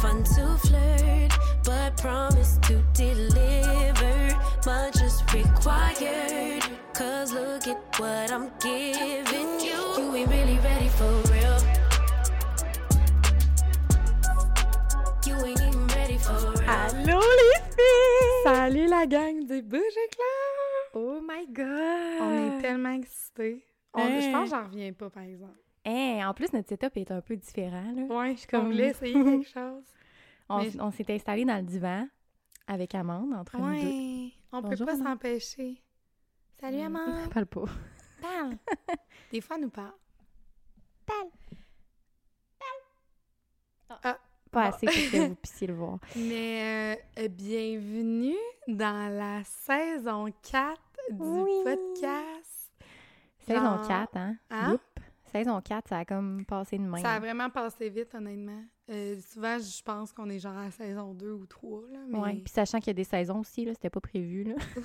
fun to flirt, but promise to deliver. Much is required. Cause look at what I'm giving you. You ain't really ready for real. You ain't even ready for real. Allô les filles! Salut la gang du Bouge Éclair! Oh my god! On est tellement excités. On- Hein? Je pense que j'en reviens pas, par exemple. En plus, notre setup est un peu différent. Là. Ouais, je comme- voulais essayer quelque chose. On, s'est installé dans le divan avec Amande entre nous deux. Ouais, on Bonjour, peut pas s'empêcher. Salut, Amand! Parle pas. Parle! Des fois, elle nous parle. Pas assez pour que vous puissiez le voir. Mais euh, bienvenue dans la saison 4 du Oui. podcast. Saison Genre- 4, hein? Hein? Saison 4, ça a comme passé de même. Ça a vraiment passé vite, honnêtement. Euh, souvent, je pense qu'on est genre à saison 2 ou 3, là, mais... Ouais. Puis sachant qu'il y a des saisons aussi, là, c'était pas prévu. Là.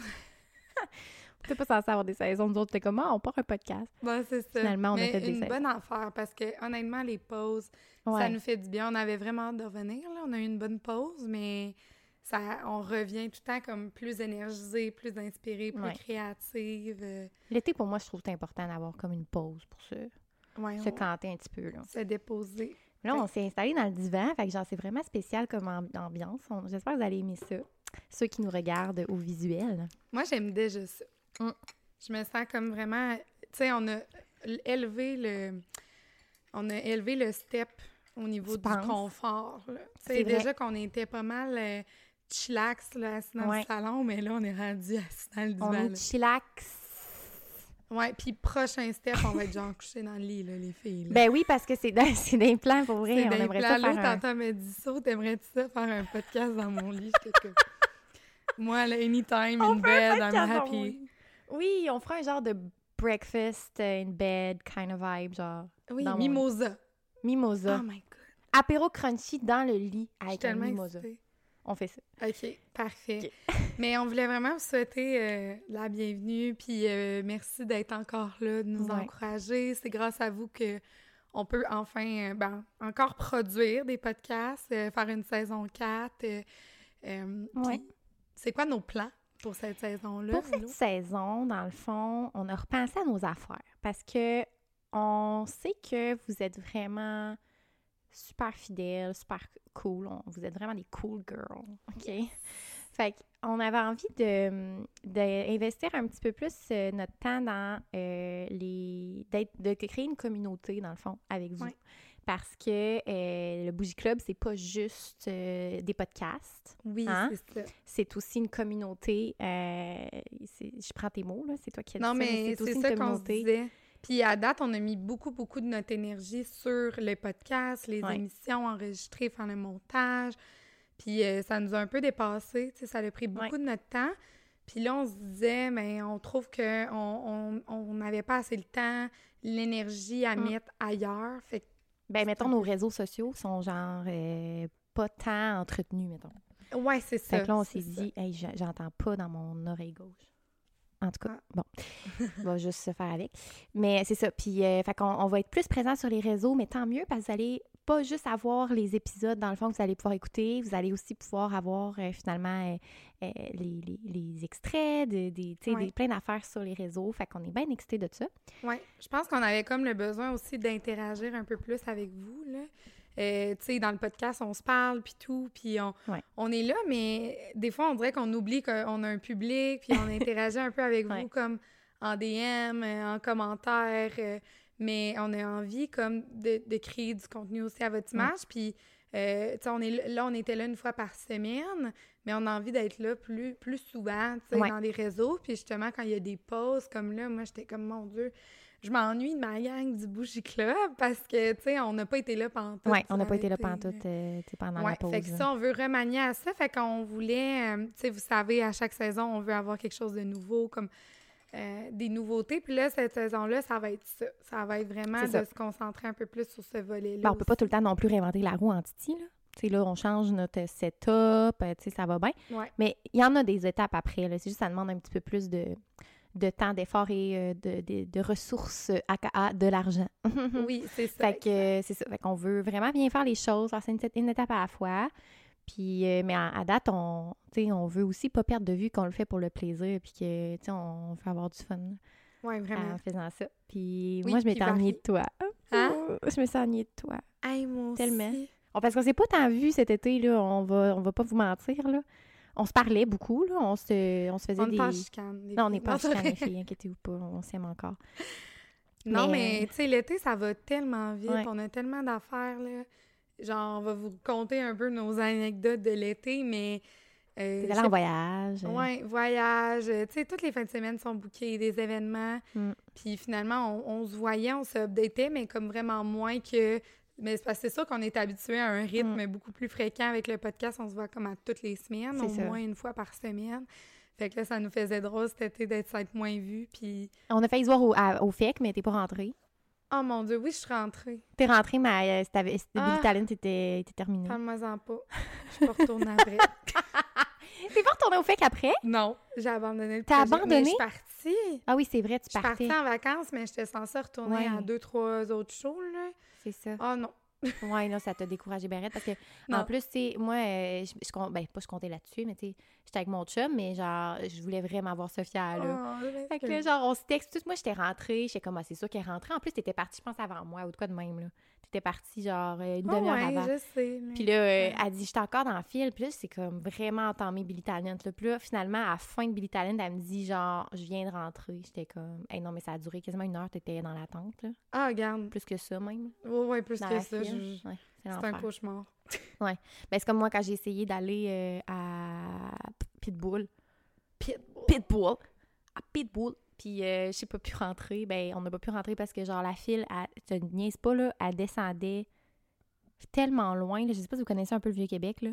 on était pas censé avoir des saisons. Nous autres, c'était comme, ah, on part un podcast. Ouais, c'est ça. Finalement, on a Mais fait des une saisons. bonne affaire parce que honnêtement, les pauses, ça nous fait du bien. On avait vraiment hâte de revenir. Là. On a eu une bonne pause, mais ça, on revient tout le temps comme plus énergisé, plus inspiré, plus Ouais. créative. euh, L'été, pour moi, je trouve que c'est important d'avoir comme une pause pour se, ouais, se canter un petit peu. Là. se déposer. Là, on s'est installé dans le divan, fait que genre, c'est vraiment spécial comme amb- ambiance. On- J'espère que vous allez aimer ça. Ceux qui nous regardent au visuel. Moi, j'aime déjà ça. Mm. Je me sens comme vraiment. Tu sais, on a élevé le. On a élevé le step au niveau Tu du penses? confort. C'est déjà qu'on était pas mal euh, chillax là, assis dans Ouais. le salon, mais là, on est rendu assis dans le divan. On est chillax. Ouais, puis prochain step, on va être genre couché dans le lit, là, les filles. là. Ben oui, parce que c'est des plans pour vrai. On aimerait plan. ça faire un... elle m'a dit ça, t'aimerais-tu ça faire un podcast dans mon lit? Moi, là, anytime, On in bed, I'm happy. Oui, on fera un genre de breakfast in bed kind of vibe, genre Oui, mon- mimosa. mimosa. Oh my God. Apéro crunchy dans le lit avec un mimosa. excitée. On fait ça. OK, parfait. Mais on voulait vraiment vous souhaiter euh, la bienvenue, puis euh, merci d'être encore là, de nous Ouais. encourager. C'est grâce à vous que on peut enfin, euh, ben, encore produire des podcasts, faire une saison 4. euh, euh, puis Ouais. C'est quoi nos plans pour cette saison-là? Pour cette saison, dans le fond, on a repensé à nos affaires parce que on sait que vous êtes vraiment super fidèles, super cool. On- vous êtes vraiment des cool girls, OK? Fait qu'on avait envie de, d'investir un petit peu plus euh, notre temps dans euh, les... d'être- de créer une communauté, dans le fond, avec vous. Ouais. Parce que euh, le Bougie Club, c'est pas juste euh, des podcasts Oui, Hein? c'est ça. c'est aussi une communauté. je prends tes mots, là, c'est toi qui as dit Non, ça, mais c'est aussi une ça qu'on se communauté. disait. Puis à date, on a mis beaucoup, beaucoup de notre énergie sur les podcasts, les Ouais. émissions enregistrées, faire le montage. Puis euh, ça nous a un peu dépassé, tu sais, ça a pris beaucoup Ouais. de notre temps. Puis là, on se disait, mais on trouve qu'on on, on n'avait pas assez le temps, l'énergie à Mm. mettre ailleurs. Fait que, Ben, mettons, nos réseaux sociaux sont genre euh, pas tant entretenus, mettons. ouais, c'est ça. Fait que là, on s'est dit, hey, j'entends pas dans mon oreille gauche. En tout cas, Ah. bon, on va juste se faire avec. Mais c'est ça. Puis, euh, fait qu'on on va être plus présent sur les réseaux, mais tant mieux parce que vous allez pas juste avoir les épisodes, dans le fond, que vous allez pouvoir écouter. Vous allez aussi pouvoir avoir euh, finalement euh, les, les- les extraits, de, des, Ouais. des- plein d'affaires sur les réseaux. Fait qu'on est bien excités de ça. Ouais, je pense qu'on avait comme le besoin aussi d'interagir un peu plus avec vous, là. Euh, tu sais, dans le podcast, on se parle, puis tout, puis on, Ouais. on est là, mais des fois, on dirait qu'on oublie qu'on a un public, puis on interagit un peu avec Ouais. vous, comme en DM, euh, en commentaire, euh, mais on a envie, comme, de, de créer du contenu aussi à votre image, puis... euh, tu sais, on est là, on était là une fois par semaine, mais on a envie d'être là plus, plus souvent, tu sais, Ouais. dans les réseaux. Puis justement, quand il y a des pauses comme là, moi, j'étais comme, mon Dieu, je m'ennuie de ma gang du Bougie Club parce que, tu sais, on n'a pas été là pendant tout. Oui, on n'a pas été là pendant tout, euh, tu sais, pendant Ouais, la pause. fait que ça, on veut remanier à ça. Fait qu'on voulait, euh, tu sais, vous savez, à chaque saison, on veut avoir quelque chose de nouveau, comme euh, des nouveautés. Puis là, cette saison-là, ça va être ça. Ça va être vraiment de se concentrer un peu plus sur ce volet-là. Ben, on peut pas tout le temps non plus réinventer la roue en titi, là. Tu sais, là, on change notre setup, euh, tu sais, ça va bien. Ouais. Mais il y en a des étapes après. C'est juste ça demande un petit peu plus de, de temps, d'effort et euh, de, de, de ressources, euh, aka de l'argent. Oui, c'est ça. Fait que euh, c'est ça. Fait qu'on veut vraiment bien faire les choses, ça une, une étape à la fois. Puis, euh, mais à, à date, on, on veut aussi pas perdre de vue qu'on le fait pour le plaisir, puis que, tu sais, on veut avoir du fun Ouais, vraiment. en faisant ça. Puis Oui, moi, je m'étais ennuyée de toi. Hein? Je me suis ennuyée de toi. Hey, moi aussi. Tellement. Parce qu'on s'est pas tant vu cet été, là. On va, on va pas vous mentir, là. On se parlait beaucoup, là. On se, on se faisait On des... n'est pas en chicane. des non, on n'est pas chicane, les filles, inquiétez-vous pas, on s'aime encore. Non, Mais- mais tu sais, l'été, ça va tellement vite. Ouais. On a tellement d'affaires, là. Genre, on va vous conter un peu nos anecdotes de l'été, mais... Euh, T'es en voyage. euh, Ouais, voyage. euh, Tu sais, toutes les fins de semaine sont bookées, des événements. Mm. Puis finalement, on, on se voyait, on se updatait, mais comme vraiment moins que... Mais c'est parce que c'est sûr qu'on est habitué à un rythme beaucoup plus fréquent avec le podcast. On se voit comme à toutes les semaines, au ça. moins une fois par semaine. Fait que là, ça nous faisait drôle cet été d'être moins vu. Puis, On a failli se voir au, à- au FEC, mais t'es pas rentrée. oh mon Dieu, oui, je suis rentrée. T'es rentrée, mais euh, c'était- Ah. Billy Talent était, était terminé. Parle-moi-en pas. Je suis pas retournée après. T'es pas retournée au FEC après? Non, j'ai abandonné le T'as abandonné? Je suis partie. Ah oui, c'est vrai, tu Je suis partais. partie en vacances, mais j'étais censée retourner Ouais. à deux, trois autres shows, là. C'est ça. Oh non. Ouais, là, ça t'a découragé, Barrette, parce que, Non. en plus, tu sais, moi, euh, je, je com- ben, pas je comptais là-dessus, mais tu sais, j'étais avec mon chum, mais genre, je voulais vraiment voir Sophia, là. Oh, Fait que là, genre, on se texte tous. Moi, j'étais rentrée. J'étais comme, ah, c'est sûr qu'elle est rentrée. En plus, t'étais partie, je pense, avant moi ou de quoi de même, là. T'étais partie, genre, euh, une Oh, demi-heure ouais, avant. je sais. mais- Puis là, euh, Ouais. elle dit, j'étais encore dans le fil. Puis là, c'est comme vraiment entamé Billy Talent. Là. Puis là, finalement, à la fin de Billy Talent, elle me dit, genre, je viens de rentrer. J'étais comme, hey, non, mais ça a duré quasiment une heure. T'étais dans l'attente, là. Ah, regarde. Plus que ça, même. Ouais, ouais, plus Dans que ça. je- Ouais, c'est un cauchemar. Ben, c'est comme moi quand j'ai essayé d'aller euh, à Pitbull. Pitbull. Pitbull. À Pitbull. Puis, euh, je sais pas pu rentrer. Ben, on n'a pas pu rentrer parce que, genre, la file, elle, tu te niaises pas, là, elle descendait tellement loin. Là. Je sais pas si vous connaissez un peu le Vieux-Québec, là.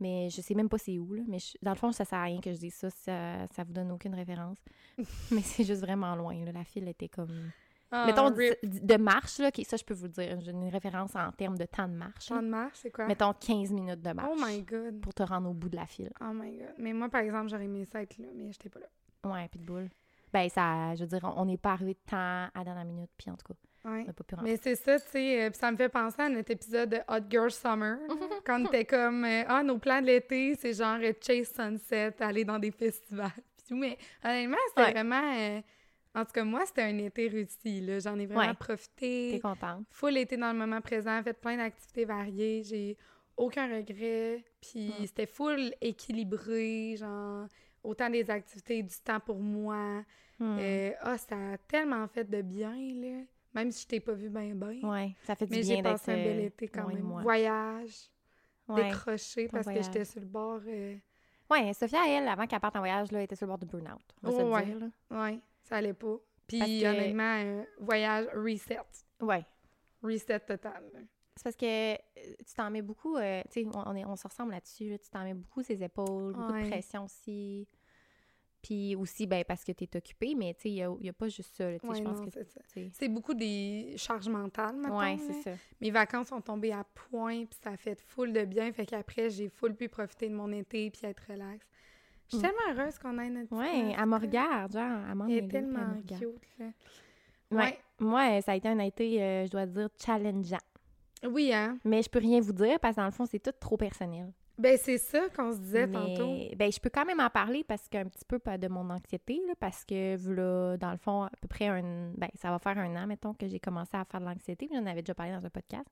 Mais je sais même pas c'est où, là. Mais je- dans le fond, ça sert à rien que je dise ça. Ça, ça vous donne aucune référence. mais c'est juste vraiment loin, là. La file était comme... Ah, Mettons, rip. de marche, là. ça, je peux vous le dire. J'ai une référence en termes de temps de marche. Temps de marche, c'est quoi? Mettons 15 minutes de marche Oh my god. pour te rendre au bout de la file. Oh my god. Mais moi, par exemple, j'aurais aimé ça être là, mais j'étais pas là. Ouais, Pitbull. Ben, ça, je veux dire, on- n'est pas arrivé tant à la dernière minute, puis en tout cas, Ouais. on n'a pas pu rentrer. Mais c'est ça, tu sais, euh, ça me fait penser à notre épisode de Hot Girl Summer, quand on était comme, euh, ah, nos plans de l'été, c'est genre euh, chase sunset, aller dans des festivals. Puis mais honnêtement, c'était Ouais. vraiment, euh, en tout cas, moi, c'était un été réussi, là. J'en ai vraiment Ouais. profité. T'es contente? Full été dans le moment présent, fait plein d'activités variées, j'ai aucun regret, puis c'était full équilibré, genre, autant des activités, du temps pour moi. Euh, Ah, ça a tellement fait de bien, là. Même si je t'ai pas vu ben ben. ouais, ça fait du Mais bien j'ai d'être passé un bel euh, été quand même. moi. Voyage, Ouais. décroché parce voyage. que j'étais sur le bord. euh, ouais, Sophia, elle, avant qu'elle parte en voyage, là, elle était sur le bord du burn-out. On va se le Ouais. dire, là. Ouais, ça allait pas. Puis que- honnêtement, euh, voyage reset. Ouais. Reset total. C'est parce que euh, tu t'en mets beaucoup, euh, tu sais, on, on on se ressemble là-dessus, là, tu t'en mets beaucoup ses épaules, beaucoup Ouais. de pression aussi. Puis aussi, ben, parce que t'es occupée, mais tu sais, il n'y a, a pas juste ça, tu je pense non, que, c'est ça. tu sais. C'est beaucoup des charges mentales, maintenant. Ouais, c'est ça. Mes vacances sont tombées à point, puis ça a fait full de bien. Fait qu'après, j'ai full pu profiter de mon été, puis être relax. Je suis Mm. tellement heureuse qu'on ait notre petite elle me regarde, genre, elle Elle est elle tellement cute, là. Ouais. Ouais. Moi, ça a été un été, euh, je dois dire, challengeant. Oui, hein? Mais je peux rien vous dire parce que dans le fond, c'est tout trop personnel. Ben, c'est ça qu'on se disait tantôt. Ben, je peux quand même en parler parce qu'un petit peu de mon anxiété, là, parce que là, dans le fond, à peu près un. Ben, ça va faire un an, mettons, que j'ai commencé à faire de l'anxiété. J'en avais déjà parlé dans un podcast.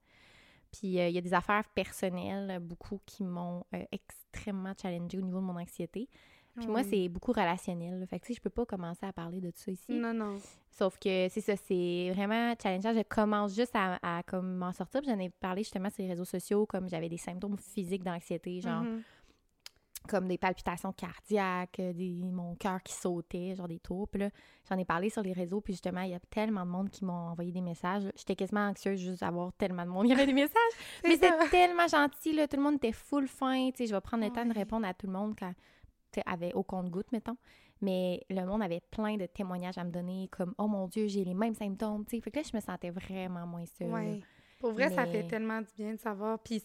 Puis euh, il y a des affaires personnelles, beaucoup, qui m'ont euh, extrêmement challengée au niveau de mon anxiété. Puis moi, c'est beaucoup relationnel. là. Fait que tu sais, je peux pas commencer à parler de ça ici. Non, non. Sauf que c'est ça, c'est vraiment challengeant. Je commence juste à, à comme m'en sortir. Puis J'en ai parlé justement sur les réseaux sociaux, comme j'avais des symptômes physiques d'anxiété, genre Mhm. comme des palpitations cardiaques, euh, des, mon cœur qui sautait, genre des tours. Puis là, j'en ai parlé sur les réseaux, puis justement, il y a tellement de monde qui m'ont envoyé des messages. J'étais quasiment anxieuse juste d'avoir tellement de monde. Il y avait des messages, mais c'était tellement gentil, là. Tout le monde était full fin, tu sais. Je vais prendre le temps de répondre à tout le monde quand, avait au compte-goutte, mettons. Mais le monde avait plein de témoignages à me donner, comme « Oh mon Dieu, j'ai les mêmes symptômes », tu sais. Fait que là, je me sentais vraiment moins seule. Ouais. Pour vrai, ça fait tellement du bien de savoir. Puis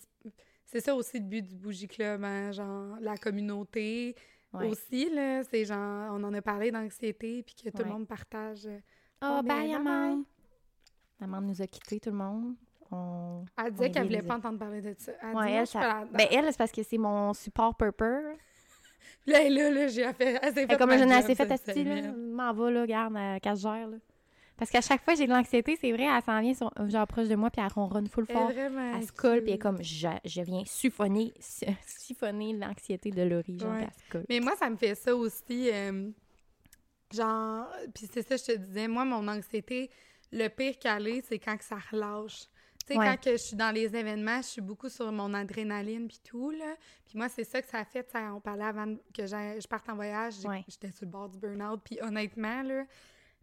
c'est- ça aussi le but du Bougie Club, hein, genre la communauté. Ouais. aussi, là. C'est genre, on en a parlé d'anxiété, puis que tout le monde partage. euh, Oh, Oh, ben, bye, Amande. Amande nous a quittés, tout le monde. On... Elle disait qu'elle voulait pas entendre parler de ça. Elle Ouais, elle, ça-. Ben, elle, c'est parce que c'est mon support purpur. Là, elle, là, là, j'ai fait. Elle s'est Fait comme ma je n'ai job assez fait asti, là, m'en va, là, garde, euh, qu'elle gère, là. Parce qu'à chaque fois, j'ai de l'anxiété, c'est vrai, elle s'en vient, sur- genre, proche de moi, puis elle ronronne full Elle fort. vraiment. Elle se colle, puis elle est comme, je, je viens siphonner, si- siphonner l'anxiété de Laurie, genre, Ouais. puis elle se colle. Mais moi, ça me fait ça aussi. euh, genre, puis c'est ça, je te disais, moi, mon anxiété, le pire qu'elle est, c'est quand que ça relâche. Tu sais, Ouais. quand que je suis dans les événements, je suis beaucoup sur mon adrénaline puis tout, là. Puis moi, c'est ça que ça a fait. On parlait avant que je parte en voyage, Ouais. j'étais sur le bord du burn-out. Puis honnêtement, là,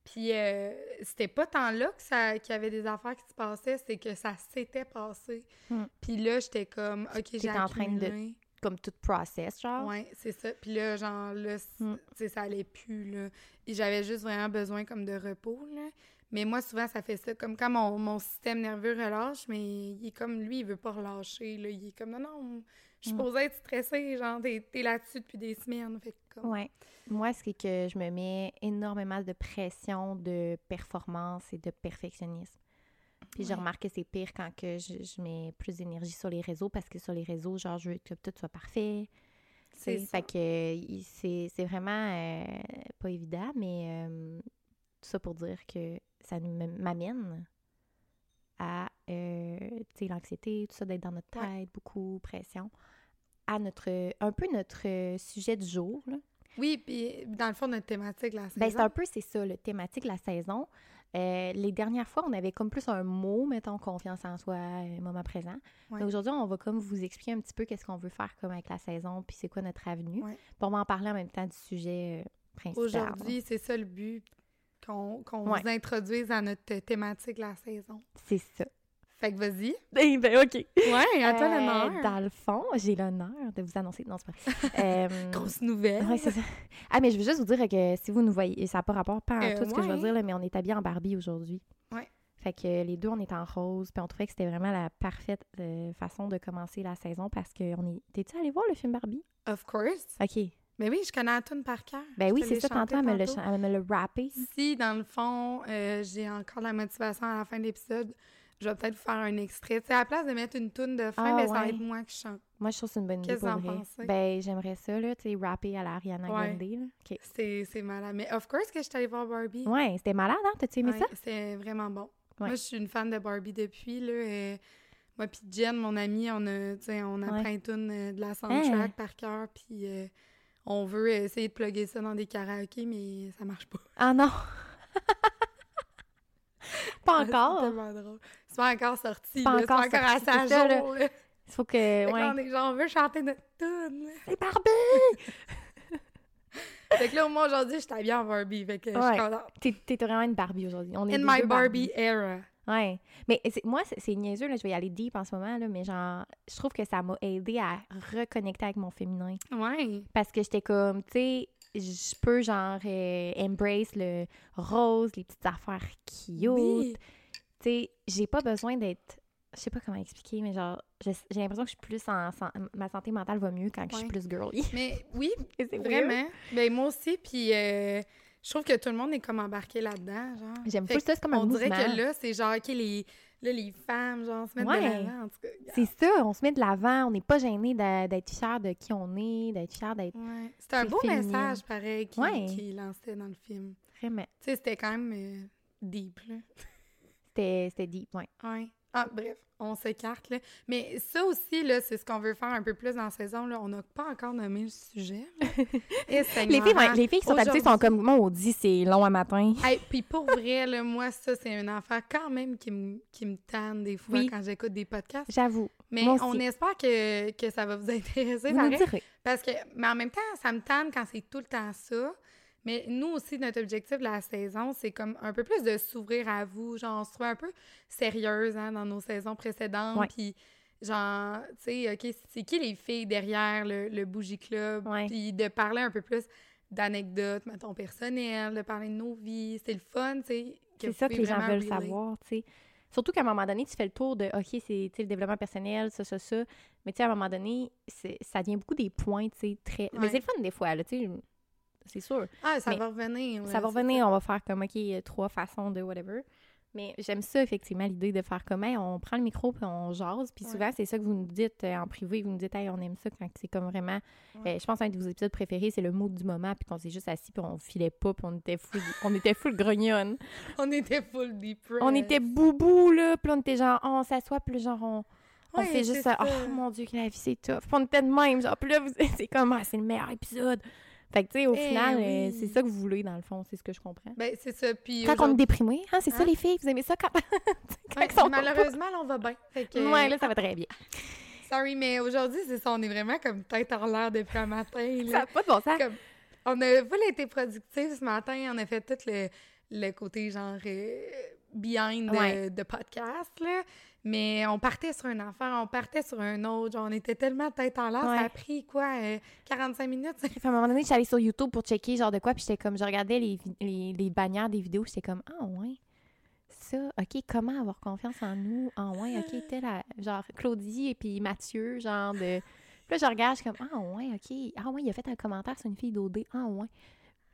puis euh, c'était pas tant là qu'il y avait des affaires qui se passaient, c'est que ça s'était passé. Hmm. Puis là, j'étais comme, OK, j'ai en train de-. Comme toute process, genre? Ouais, c'est ça. Puis là, genre, là, Mm. sais, ça allait plus, là. Et j'avais juste vraiment besoin, comme, de repos, là. Mais moi, souvent, ça fait ça. Comme quand mon, mon système nerveux relâche, mais il est comme, lui, il veut pas relâcher, là. Il est comme, non, non, je suis Mm. supposée être stressée, genre, t'es t'es là-dessus depuis des semaines. Fait que comme... Ouais. Moi, c'est que je me mets énormément de pression de performance et de perfectionnisme. Puis j'ai Ouais. remarqué que c'est pire quand que je, je mets plus d'énergie sur les réseaux parce que sur les réseaux, genre, je veux que tout soit parfait. C'est. Fait que c'est vraiment euh, pas évident, mais euh, tout ça pour dire que ça m'amène à, euh, l'anxiété, tout ça, d'être dans notre tête, Ouais. beaucoup, pression, à notre, un peu notre sujet du jour, là. Oui, puis dans le fond, notre thématique, la saison. Ben, c'est un peu, c'est ça, le thématique de la saison. Euh, les dernières fois, on avait comme plus un mot, mettons, confiance en soi, euh, moment présent. Ouais. Mais aujourd'hui, on va comme vous expliquer un petit peu qu'est-ce qu'on veut faire comme avec la saison, puis c'est quoi notre avenue. Ouais. Puis on va en parler en même temps du sujet euh, principal. Aujourd'hui, c'est ça le but, qu'on qu'on Ouais. vous introduise à notre thématique, la saison. C'est ça. Fait que vas-y. Eh ben, OK. Ouais, à toi Euh, l'honneur. Dans le fond, j'ai l'honneur de vous annoncer. Non, c'est pas. Euh, Grosse nouvelle. Ouais, c'est ça. Ah, mais je veux juste vous dire que si vous nous voyez, ça n'a pas rapport pas à Euh, tout ce que je veux dire, là, mais on est habillés en Barbie aujourd'hui. Ouais. Fait que les deux, on est en rose, puis on trouvait que c'était vraiment la parfaite euh, façon de commencer la saison parce que on est. T'es-tu allé voir le film Barbie? Of course. OK. Mais oui, je connais la tune par cœur. Ben oui, c'est ça, tantôt, elle me chan- elle me. Si, dans le fond, euh, j'ai encore de la motivation à la fin de l'épisode, je vais peut-être vous faire un extrait. Tu sais, à la place de mettre une tune de fin, Ah, ben, ça va être moi qui chante. Moi, je trouve que c'est une bonne idée Qu'est-ce que vous en pensez? Ben, j'aimerais ça, là, tu sais, rapper à la Ariana Ouais. Grande, là. C'est c'est malade. Mais of course que je suis allée voir Barbie. Ouais, c'était malade, hein? T'as-tu aimé Ouais, ça? C'est vraiment bon. Moi, je suis une fan de Barbie depuis. Là, euh, moi puis Jen, mon amie, on a, tu sais, on a Ouais. plein de tunes euh, de la soundtrack Hein? par cœur. Puis euh, on veut essayer de plugger ça dans des karaokés, mais ça marche pas. Ah non! pas C'est encore! tellement drôle. C'est pas encore sorti. pas là, C'est encore encore sorti, assez à c'est là. jour. là. Il faut que. Fait Ouais. on est genre, on veut chanter notre tune. C'est Barbie! Fait que là, moi, aujourd'hui, je suis habillée en Barbie. Fait que je suis contente. T'es t'es vraiment une Barbie aujourd'hui. In my Barbie era. Ouais. Mais moi, c'est niaiseux, là, je vais y aller deep en ce moment, là, mais genre, je trouve que ça m'a aidé à reconnecter avec mon féminin. Ouais. Parce que j'étais comme, tu sais, je peux genre euh, embrace le rose, les petites affaires cute. Oui. Tu sais, j'ai pas besoin d'être. Je sais pas comment expliquer, mais genre, j'ai l'impression que je suis plus en. Ma santé mentale va mieux quand je suis plus girly. Mais oui, c'est weird. Vraiment. Ben moi aussi, puis euh, je trouve que tout le monde est comme embarqué là-dedans, genre. J'aime pas ça, c'est comme un On dirait mouvement. que là, c'est genre, OK, les, là, les femmes, genre, se mettent Ouais. de l'avant, en tout cas. C'est ça, on se met de l'avant, on n'est pas gêné d'être fier de qui on est, d'être fier d'être Ouais. C'était un C'est beau féminine. message, pareil, qui, Ouais. qui lançait dans le film. vraiment. Tu sais, c'était quand même euh, deep, là. C'était c'était deep, ouais. Ouais. Ah, bref, on s'écarte, là. Mais ça aussi, là, c'est ce qu'on veut faire un peu plus dans la saison, là. On n'a pas encore nommé le sujet. Et Les filles, ouais, les filles qui sont habituées sont comme, moi, on dit c'est long à matin. Hey, puis pour vrai, là, moi, ça, c'est une affaire quand même qui me, qui me tanne des fois Oui. quand j'écoute des podcasts. J'avoue. Mais on espère que, que ça va vous intéresser, Vous pareil. Parce que, mais en même temps, ça me tanne quand c'est tout le temps ça. Mais nous aussi, notre objectif de la saison, c'est comme un peu plus de s'ouvrir à vous. Genre, on se trouve un peu sérieuse hein, dans nos saisons précédentes. Puis, genre, tu sais, OK, c'est qui les filles derrière le, le Bougie Club? Puis de parler un peu plus d'anecdotes, mettons, personnelles, de parler de nos vies. C'est le fun, tu sais. C'est ça que les gens veulent savoir, tu sais. Surtout qu'à un moment donné, tu fais le tour de OK, c'est le développement personnel, ça, ça, ça. Mais tu sais, à un moment donné, c'est- ça devient beaucoup des points, tu sais, très. Mais c'est le fun des fois, là, tu sais. C'est sûr. Ah, ça Mais va revenir. Ça va revenir, on va faire comme, OK, trois façons de whatever. Mais j'aime ça, effectivement, l'idée de faire comme, Hey, on prend le micro puis on jase. Puis Ouais. souvent, c'est ça que vous nous dites euh, en privé. Vous nous dites, hey, on aime ça quand c'est comme vraiment. Ouais. euh, je pense qu'un de vos épisodes préférés, c'est le mood du moment. Puis qu'on s'est juste assis puis on filait pas. Puis on était full, on était full grognonne. On était full depressed. On était boubou, là. Puis on était genre, oh, on s'assoit. Puis genre, on. On Ouais, fait juste, ça. oh mon Dieu, que la vie c'est tough. Puis on était de même, genre, puis là, vous- c'est comme, ah, c'est le meilleur épisode. Fait que, tu sais, au Eh final, euh, oui. c'est ça que vous voulez, dans le fond, c'est ce que je comprends. Ben, c'est ça. Puis Quand on est déprimé, hein, c'est ça Hein? les filles, vous aimez ça quand, quand Ouais, ils sont malheureusement, là, on va bien. Fait que, Ouais, là, ça va très bien. Sorry, mais aujourd'hui, c'est ça. On est vraiment comme tête en l'air depuis un matin. là. Ça n'a pas de bon sens. Comme, on a pas été productifs ce matin. On a fait tout le, le côté genre euh, behind de, de podcast, là. Mais on partait sur une affaire, on partait sur un autre. Genre, on était tellement tête en l'air. Ouais. Ça a pris, quoi, euh, 45 minutes? Puis à un moment donné, je suis allée sur YouTube pour checker genre de quoi, puis j'étais comme, je regardais les, les, les bannières des vidéos, j'étais comme, ah ouais, ça, ok, comment avoir confiance en nous? Ah ouais, ok, tel, à- genre Claudie et puis Mathieu, genre de... Puis là, je regarde, je suis comme, ah ouais, ok, ah ouais, il a fait un commentaire sur une fille d'OD, ah ouais.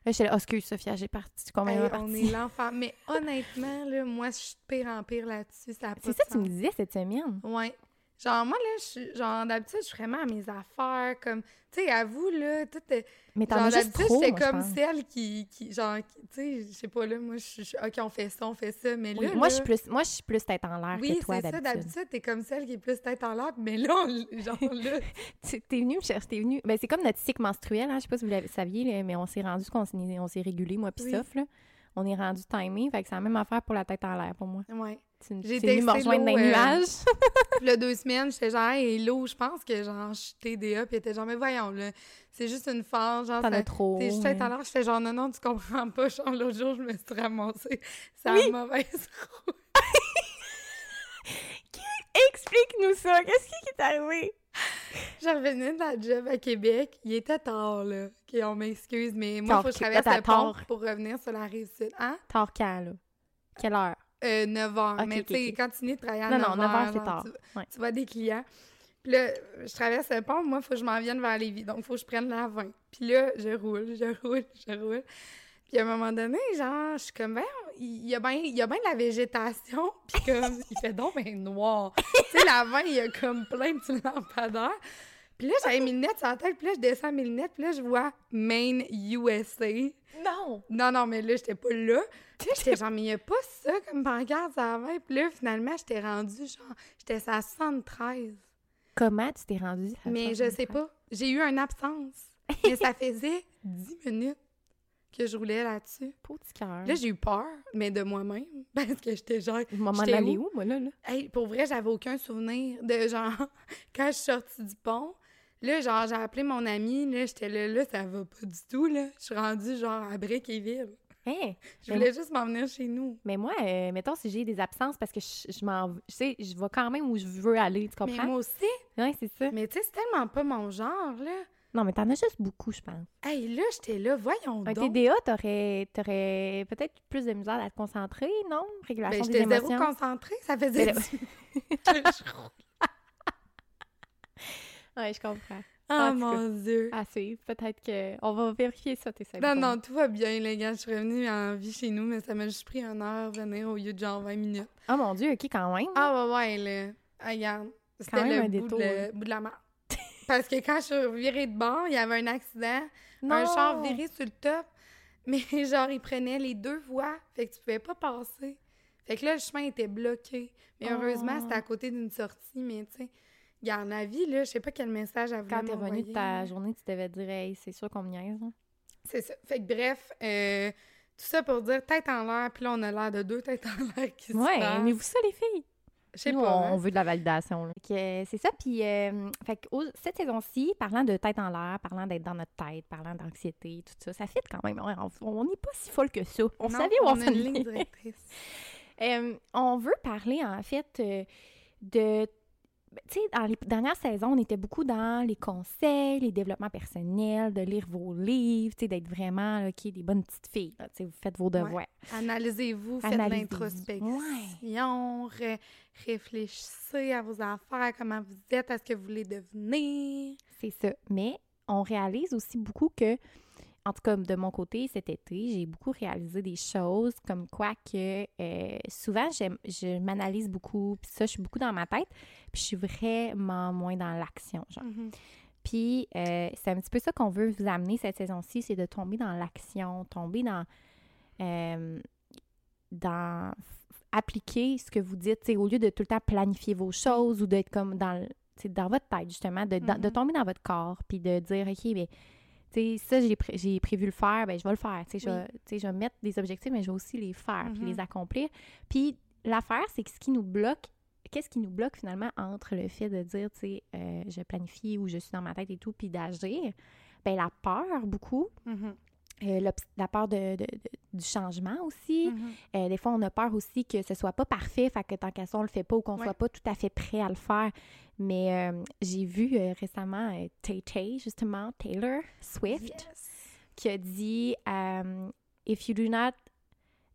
Là, j'étais là, oh, excuse, Sophia, j'ai parti, combien Hey, on est l'enfant. Mais honnêtement, là, moi, je suis de pire en pire là-dessus. Ça C'est ça que tu me disais cette semaine. Ouais. Genre, moi, là, je suis, genre, d'habitude, je suis vraiment à mes affaires, comme, tu sais, à vous, là, tout est... Mais t'en as juste d'habitude, trop, j'étais comme pense. celle qui, qui genre, tu sais, je sais pas, là, moi, je suis, OK, on fait ça, on fait ça, mais là, Oui, moi, je suis plus, moi, je suis plus tête en l'air Oui, que toi, c'est ça, d'habitude. d'habitude, t'es comme celle qui est plus tête en l'air, mais là, on- genre, là, T'es venu me chercher, t'es venu. Ben, c'est comme notre cycle menstruel, hein. Je sais pas si vous le saviez, là, mais on s'est rendu qu'on s'est, on s'est régulé, moi, puis Oui. Soph, là. On est rendu timé, fait que c'est la même affaire pour la tête en l'air pour moi. ouais. Tu J'ai venu me texté rejoindre dans les euh, nuages. Puis là, deux semaines, j'étais genre, hey, Hello, je pense que, genre, je suis TDA, puis était genre, mais voyons, là, c'est juste une phase, genre, T'en as trop. T'es juste tête en l'air, j'étais genre, non, non, tu comprends pas. Genre, l'autre jour, je me suis ramassée. Ça Oui. mauvaise route. Explique-nous ça? Qu'est-ce qui est arrivé? Je revenais de la job à Québec. Il était tard, là. OK, on m'excuse, mais moi, il faut que je traverse le pont pour revenir sur la rive sud. Hein? Tard quand, là? Quelle heure? Euh, 9 h. Mais ok, tu sais, quand tu travailler à Non, 9 non, 9 heures, c'est tard. Tu, Ouais. tu vois des clients. Puis là, je traverse le pont. Moi, il faut que je m'en vienne vers Lévis. Donc, il faut que je prenne la 20. Puis là, je roule, je roule, je roule. Puis à un moment donné, genre, je suis comme, ben, il y a bien ben de la végétation. Puis comme, il fait donc ben noir. tu sais, la 20, il y a comme plein de petits lampadaires. Puis là, j'avais mes lunettes sur la tête. Puis là, je descends mes lunettes. Puis là, je vois Maine, USA. Non! Non, non, mais là, j'étais pas là. Puis là, j'étais genre, mais il y a pas ça comme pancarte, ça va. Puis là, finalement, j'étais rendue, genre, j'étais à 73. Comment tu t'es rendu? à Mais je 73? sais pas. J'ai eu une absence. Mais ça faisait 10 minutes que je roulais là-dessus. Petit cœur. Là, j'ai eu peur, mais de moi-même. Parce que j'étais genre. Moment j'étais d'aller où? où, moi, là? là? Hey, pour vrai, j'avais aucun souvenir de genre, quand je suis sortie du pont. Là, genre, j'ai appelé mon ami, là, j'étais là, là, ça va pas du tout, là. Je suis rendue, genre, à Brickeville. Hein? Je Mais voulais juste m'en venir chez nous. Mais moi, euh, mettons, si j'ai des absences parce que je, je m'en... Je sais, je vais quand même où je veux aller, tu Mais comprends? moi aussi. Ouais, c'est ça. Mais tu sais, c'est tellement pas mon genre, là. Non, mais t'en as juste beaucoup, je pense. Hey, là, j'étais là, voyons Un donc. TDA, t'aurais, t'aurais peut-être plus de misère à te concentrer, non? Ben, Régulation des j'étais zéro émotions. concentrée, ça faisait Mais je Ouais, je comprends. Oh En tout cas. mon Dieu. Suivre. Peut-être que... On va vérifier ça, tes Non, non, tout va bien, les gars. Je suis revenue en vie chez nous, mais ça m'a juste pris une heure venir au lieu de genre 20 minutes. Oh mon Dieu, OK, quand même. Ah, ouais, ouais, là. Ah, regarde. C'était le un bout, détour, de, bout de la mer. Parce que quand je suis virée de bord, il y avait un accident. Un char viré sur le top. Mais genre, il prenait les deux voies. Fait que tu pouvais pas passer. Fait que là, le chemin était bloqué. Mais Oh. heureusement, c'était à côté d'une sortie. Mais tu sais, regarde, la vie, là, je sais pas quel message elle voulait Quand t'es revenu de ta journée, tu devais dire, hey, c'est sûr qu'on me niaise. hein? C'est ça. Fait que bref, euh, tout ça pour dire tête en l'air. Puis là, on a l'air de deux têtes en l'air qui se Ouais, parlent. mais vous ça, les filles? Je sais pas. on, hein. on veut de la validation. là. Fait que, euh, c'est ça. Puis, euh, fait que, au- cette saison-ci, parlant de tête en l'air, parlant d'être dans notre tête, parlant d'anxiété, tout ça, ça fit quand même. Ouais, On on n'est pas si folle que ça. On Non, savait où on, on a s'en une ligne allait. directrice. Euh, on veut parler, en fait, euh, de Ben, tu sais, dans les dernières saisons, on était beaucoup dans les conseils, les développements personnels, de lire vos livres, tu sais, d'être vraiment, là, OK, des bonnes petites filles, là, vous faites vos devoirs. Analysez-vous, faites Analysez-vous. l'introspection, ré- réfléchissez à vos affaires, à comment vous êtes, à ce que vous voulez devenir. C'est ça. Mais on réalise aussi beaucoup que, en tout cas de mon côté cet été, j'ai beaucoup réalisé des choses comme quoi que euh, souvent je m'analyse beaucoup, puis ça, je suis beaucoup dans ma tête, puis je suis vraiment moins dans l'action, genre. Mhm. Puis euh, c'est un petit peu ça qu'on veut vous amener cette saison-ci, c'est de tomber dans l'action, tomber dans, euh, dans appliquer ce que vous dites, au lieu de tout le temps planifier vos choses ou d'être comme dans, dans votre tête justement, de, de Mhm. tomber dans votre corps, puis de dire ok, mais tu sais, ça j'ai pré- j'ai prévu le faire, ben je vais le faire, tu sais, je, Oui. vais- je mettre des objectifs, mais je vais aussi les faire, puis les accomplir. Puis l'affaire, c'est que ce qui nous bloque qu'est-ce qui nous bloque finalement entre le fait de dire, tu sais, euh, je planifie ou je suis dans ma tête et tout, puis d'agir? Ben la peur, beaucoup. Mhm. Euh, la peur de, de- de- du changement aussi. Mhm. Euh, des fois, on a peur aussi que ce soit pas parfait, fait que tant qu'à ça, on le fait pas ou qu'on Ouais. soit pas tout à fait prêt à le faire. Mais euh, j'ai vu récemment euh, Tay-Tay, justement, Taylor Swift, Yes. qui a dit um, If you do not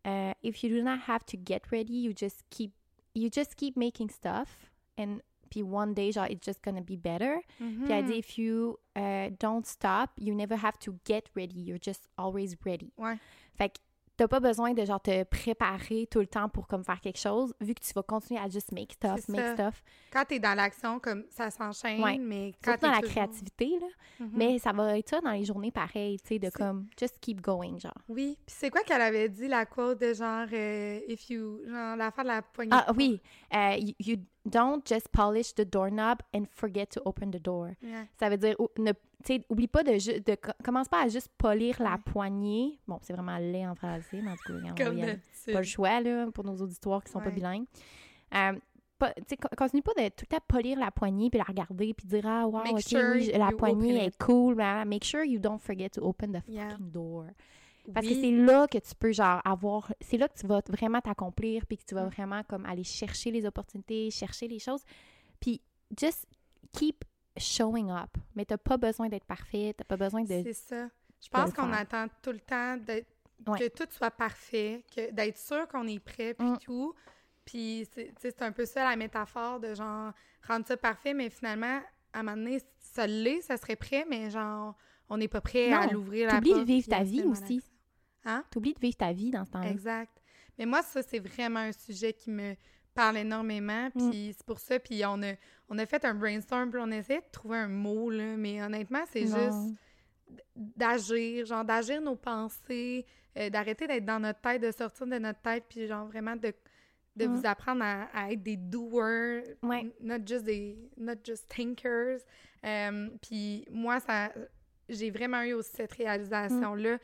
uh, if you do not have to get ready, you just keep you just keep making stuff and puis one day genre it's just gonna be better. Puis elle Mhm. dit if you uh, don't stop, you never have to get ready, you're just always ready. Ouais. Fait que t'as pas besoin de genre te préparer tout le temps pour comme faire quelque chose, vu que tu vas continuer à just make stuff, make ça. stuff. Quand t'es dans l'action, comme ça s'enchaîne, Ouais. mais quand Surtout dans la toujours- créativité, là. Mhm. Mais ça va être ça dans les journées pareilles, tu sais, de comme just keep going, genre. Oui. Puis c'est quoi qu'elle avait dit, la quote de genre, euh, if you, genre, l'affaire de la poignée. Ah oui, euh, you, you don't just polish the doorknob and forget to open the door. Ouais. Ça veut dire, ne, oublie pas de, de co- commence pas à juste polir la poignée. Bon, c'est vraiment laid en français, mais en tout cas, on d'habitude. pas le choix là, pour nos auditoires qui sont pas bilingues. Euh, pas- continue pas de tout temps polir la poignée puis la regarder puis dire ah wow Make ok sure oui, je- la poignée est cool make sure you don't forget to open the Yeah. fucking door parce que c'est là que tu peux genre avoir c'est là que tu vas vraiment t'accomplir puis que tu vas Mm. vraiment comme aller chercher les opportunités chercher les choses puis just keep showing up mais t'as pas besoin d'être parfait t'as pas besoin de C'est ça. Je pense qu'on attend tout le temps d'être- Ouais. que tout soit parfait, que d'être sûr qu'on est prêt, puis Mm. tout. Puis c'est un peu ça la métaphore de genre rendre ça parfait, mais finalement, à un moment donné, ça l'est, ça serait prêt, mais genre, on n'est pas prêt à Non, l'ouvrir la t'oublies de vivre ta à vie aussi. Hein? t'oublies de vivre ta vie dans ce temps-là Exact. Mais moi, ça, c'est vraiment un sujet qui me parle énormément. Mm. Puis c'est pour ça. Puis on a, on a fait un brainstorm, puis on essaie de trouver un mot, là. Mais honnêtement, c'est juste d'agir, genre d'agir nos pensées, euh, d'arrêter d'être dans notre tête, de sortir de notre tête, puis genre vraiment de, de Mm. vous apprendre à, à être des doers, Ouais. not just des, not just thinkers. Euh, puis moi, ça, j'ai vraiment eu aussi cette réalisation-là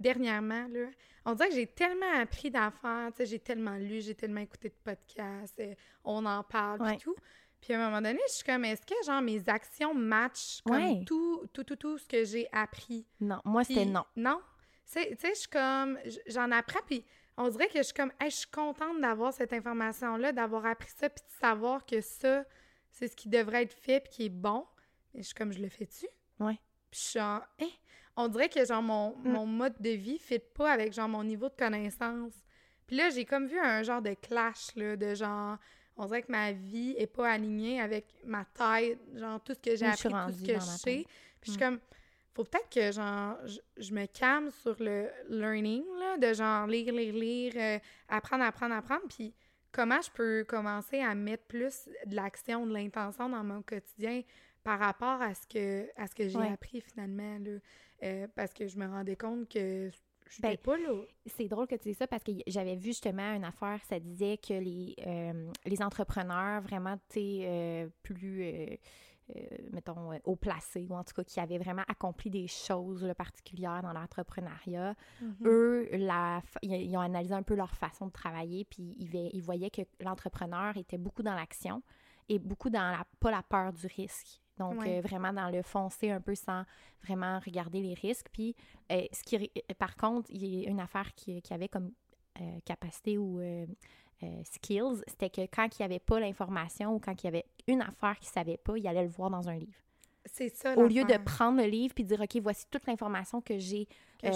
dernièrement, là. On dirait que j'ai tellement appris d'affaires, j'ai tellement lu, j'ai tellement écouté de podcasts, on en parle, Ouais. tout. Puis à un moment donné, je suis comme, est-ce que, genre, mes actions matchent comme Ouais. tout, tout, tout, tout ce que j'ai appris? non moi c'était non Non. Tu sais, je suis comme, j'en apprends, puis on dirait que je suis comme, Hey, je suis contente d'avoir cette information-là, d'avoir appris ça, puis de savoir que ça, c'est ce qui devrait être fait, puis qui est bon. Mais je suis comme, je le fais-tu? Ouais. Puis je suis genre, Hein? On dirait que, genre, mon, Mm. mon mode de vie ne fit pas avec, genre, mon niveau de connaissance. Puis là, j'ai comme vu un genre de clash, là, de genre, on dirait que ma vie est pas alignée avec ma tête, genre, tout ce que j'ai appris, tout ce que je sais. Puis je suis Mm. comme, faut peut-être que genre je, je me calme sur le learning là, de genre lire lire lire euh, apprendre apprendre apprendre puis comment je peux commencer à mettre plus de l'action de l'intention dans mon quotidien par rapport à ce que à ce que j'ai Ouais. appris finalement là Euh, parce que je me rendais compte que je Ben, n'étais pas là C'est drôle que tu dises ça parce que j'avais vu justement une affaire, ça disait que les, euh, les entrepreneurs vraiment, tu euh, plus, euh, mettons, haut placés, ou en tout cas qui avaient vraiment accompli des choses là, particulières dans l'entrepreneuriat, Mhm. eux, la, ils ont analysé un peu leur façon de travailler, puis ils, ils voyaient que l'entrepreneur était beaucoup dans l'action et beaucoup dans la, pas la peur du risque. Donc, Ouais. euh, vraiment dans le foncer un peu sans vraiment regarder les risques. Puis, euh, ce qui, par contre, il y a une affaire qui, qui avait comme euh, capacité ou euh, euh, skills, c'était que quand il n'y avait pas l'information ou quand il y avait une affaire qu'il ne savait pas, il allait le voir dans un livre. C'est ça. Au lieu de prendre le livre puis de dire, OK, voici toute l'information que j'ai, que, euh,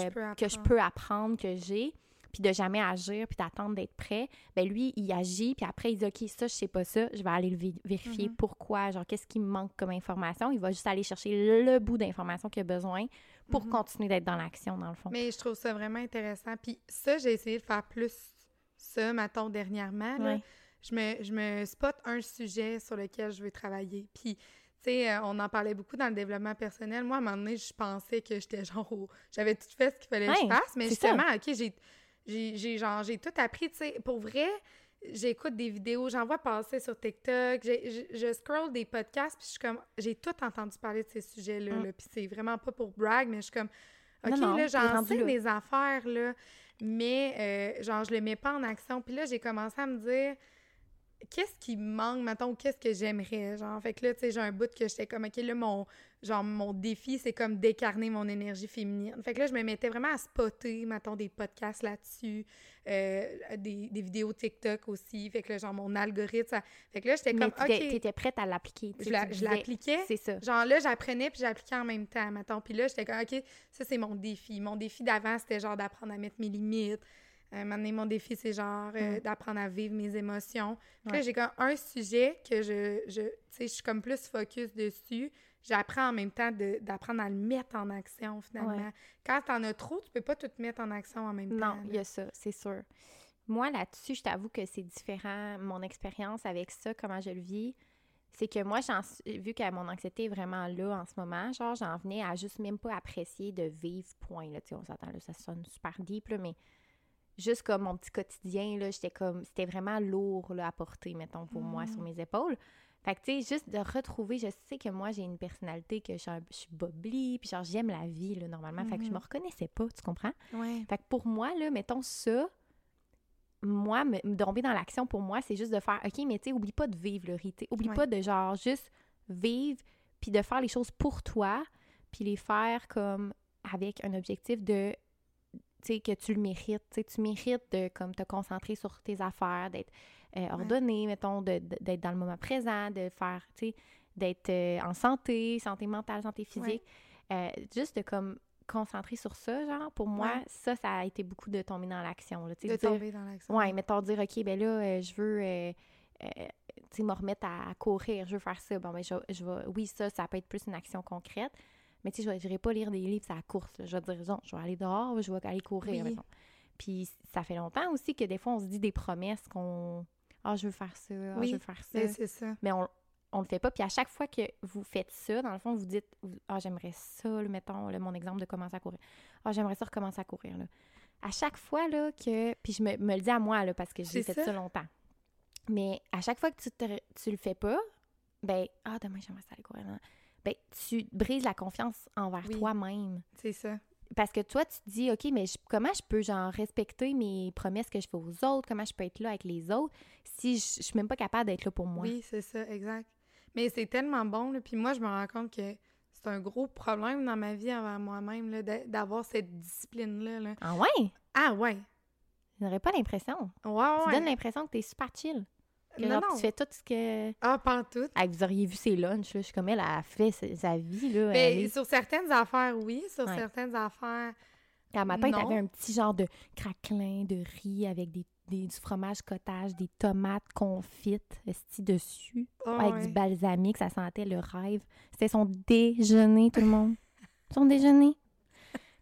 je peux apprendre, que j'ai, puis de jamais agir, puis d'attendre d'être prêt, ben lui, il agit, puis après, il dit, OK, ça, je sais pas ça, je vais aller le vé- vérifier Mhm. pourquoi, genre, qu'est-ce qui me manque comme information. Il va juste aller chercher le bout d'information qu'il a besoin pour Mhm. continuer d'être dans l'action, dans le fond. Mais je trouve ça vraiment intéressant. Puis ça, j'ai essayé de faire plus ça, mettons, dernièrement. là. Je, me, je me spot un sujet sur lequel je veux travailler. Puis, tu sais, euh, on en parlait beaucoup dans le développement personnel. Moi, à un moment donné, je pensais que j'étais genre... J'avais tout fait ce qu'il fallait que je fasse. Mais ça. justement, OK, j'ai... J'ai, genre, j'ai tout appris, tu sais, pour vrai, j'écoute des vidéos, j'en vois passer sur TikTok, je, je scroll des podcasts, puis je suis comme, j'ai tout entendu parler de ces sujets-là, Mm. là, puis c'est vraiment pas pour brag, mais je suis comme, OK, Non, non, là, j'en sais des affaires, là, mais, euh, genre, je le mets pas en action, puis là, j'ai commencé à me dire, qu'est-ce qui me manque, mettons, ou qu'est-ce que j'aimerais, genre, fait que là, tu sais, j'ai un bout que j'étais comme, OK, là, mon, genre, mon défi, c'est comme décarner mon énergie féminine. Fait que là, je me mettais vraiment à spotter, mettons, des podcasts là-dessus, euh, des, des vidéos TikTok aussi, fait que là, genre, mon algorithme, ça... fait que là, j'étais comme, tu OK, étais prête à l'appliquer. tu je la- l'appliquais, C'est ça. Genre là, j'apprenais puis j'appliquais en même temps, mettons. Puis là, j'étais comme, OK, ça, c'est mon défi. Mon défi d'avant, c'était genre d'apprendre à mettre mes limites. Euh, maintenant, mon défi, c'est genre euh, Mm. d'apprendre à vivre mes émotions. Puis là, j'ai comme un sujet que je, je je suis comme plus focus dessus. J'apprends en même temps de- d'apprendre à le mettre en action, finalement. Ouais. Quand t'en as trop, tu peux pas tout mettre en action en même temps. Non, il y a ça, c'est sûr. Moi, là-dessus, je t'avoue que c'est différent. Mon expérience avec ça, comment je le vis, c'est que moi, vu que mon anxiété est vraiment là en ce moment, genre, j'en venais à juste même pas apprécier de vivre, point. Là, on s'entend, là, ça sonne super deep, là, mais juste comme mon petit quotidien, là, j'étais comme, c'était vraiment lourd là, à porter, mettons, pour moi, sur Mm. mes épaules. Fait que, tu sais, juste de retrouver, je sais que moi, j'ai une personnalité que je suis un- je suis bobli, puis genre, j'aime la vie, là, normalement. Fait que je Mhm. me reconnaissais pas, tu comprends? Ouais. Fait que pour moi, là, mettons ça, moi, me, me tomber dans l'action, pour moi, c'est juste de faire, OK, mais tu sais, oublie pas de vivre, le sais, Oublie Ouais. pas de, genre, juste vivre, puis de faire les choses pour toi, puis les faire comme avec un objectif de, que tu le mérites. Tu mérites de, comme, te concentrer sur tes affaires, d'être euh, ordonné, mettons, de- de- d'être dans le moment présent, de faire, tu sais, d'être euh, en santé, santé mentale, santé physique. Euh, juste de, comme, concentrer sur ça, genre, pour moi, Ouais. ça, ça a été beaucoup de tomber dans l'action. De dire- tomber dans l'action. Ouais, mettons dire, OK, ben là, je veux, tu me remettre à, à courir, je veux faire ça. Bon, ben, je, je vais, oui, ça, ça peut être plus une action concrète, mais tu sais, je n'irai pas lire des livres à la course. là. Je vais dire, non, je vais aller dehors, je vais aller courir, Oui. Puis ça fait longtemps aussi que des fois, on se dit des promesses qu'on, ah, je veux faire ça, ah, Oui, je veux faire ça. Mais c'est ça. Mais on on le fait pas. Puis à chaque fois que vous faites ça, dans le fond, vous dites Ah, j'aimerais ça, là, mettons, là, mon exemple de commencer à courir. Ah, j'aimerais ça recommencer à courir. Là. À chaque fois là, que. Puis je me, me le dis à moi, là, parce que j'ai fait ça. ça. longtemps. Mais à chaque fois que tu, te, tu le fais pas, ben, ah, demain, j'aimerais ça aller courir. non. Ben, tu brises la confiance envers Oui. toi-même. C'est ça. Parce que toi, tu te dis, OK, mais je- comment je peux, genre, respecter mes promesses que je fais aux autres? Comment je peux être là avec les autres si je, je suis même pas capable d'être là pour moi? Oui, c'est ça, exact. Mais c'est tellement bon, là. Puis moi, je me rends compte que c'est un gros problème dans ma vie envers moi-même, là, d'avoir cette discipline-là. là. Ah ouais? Ah ouais! Je n'aurais pas l'impression. Ouais, ouais. Tu donnes l'impression que t'es super chill. Que Non, genre, non. tu fais tout ce que. Ah, pas tout. Ah, vous auriez vu ses lunchs, là. Je suis comme elle, elle a fait sa, sa vie, là. Mais elle est- sur certaines affaires, oui. Sur Ouais. certaines affaires, À matin, non. t'avais un petit genre de craquelin de riz avec des, des- du fromage cottage, des tomates confites, dessus, ah avec ouais. du balsamique, ça sentait le rêve. C'était son déjeuner, tout le monde. Son déjeuner.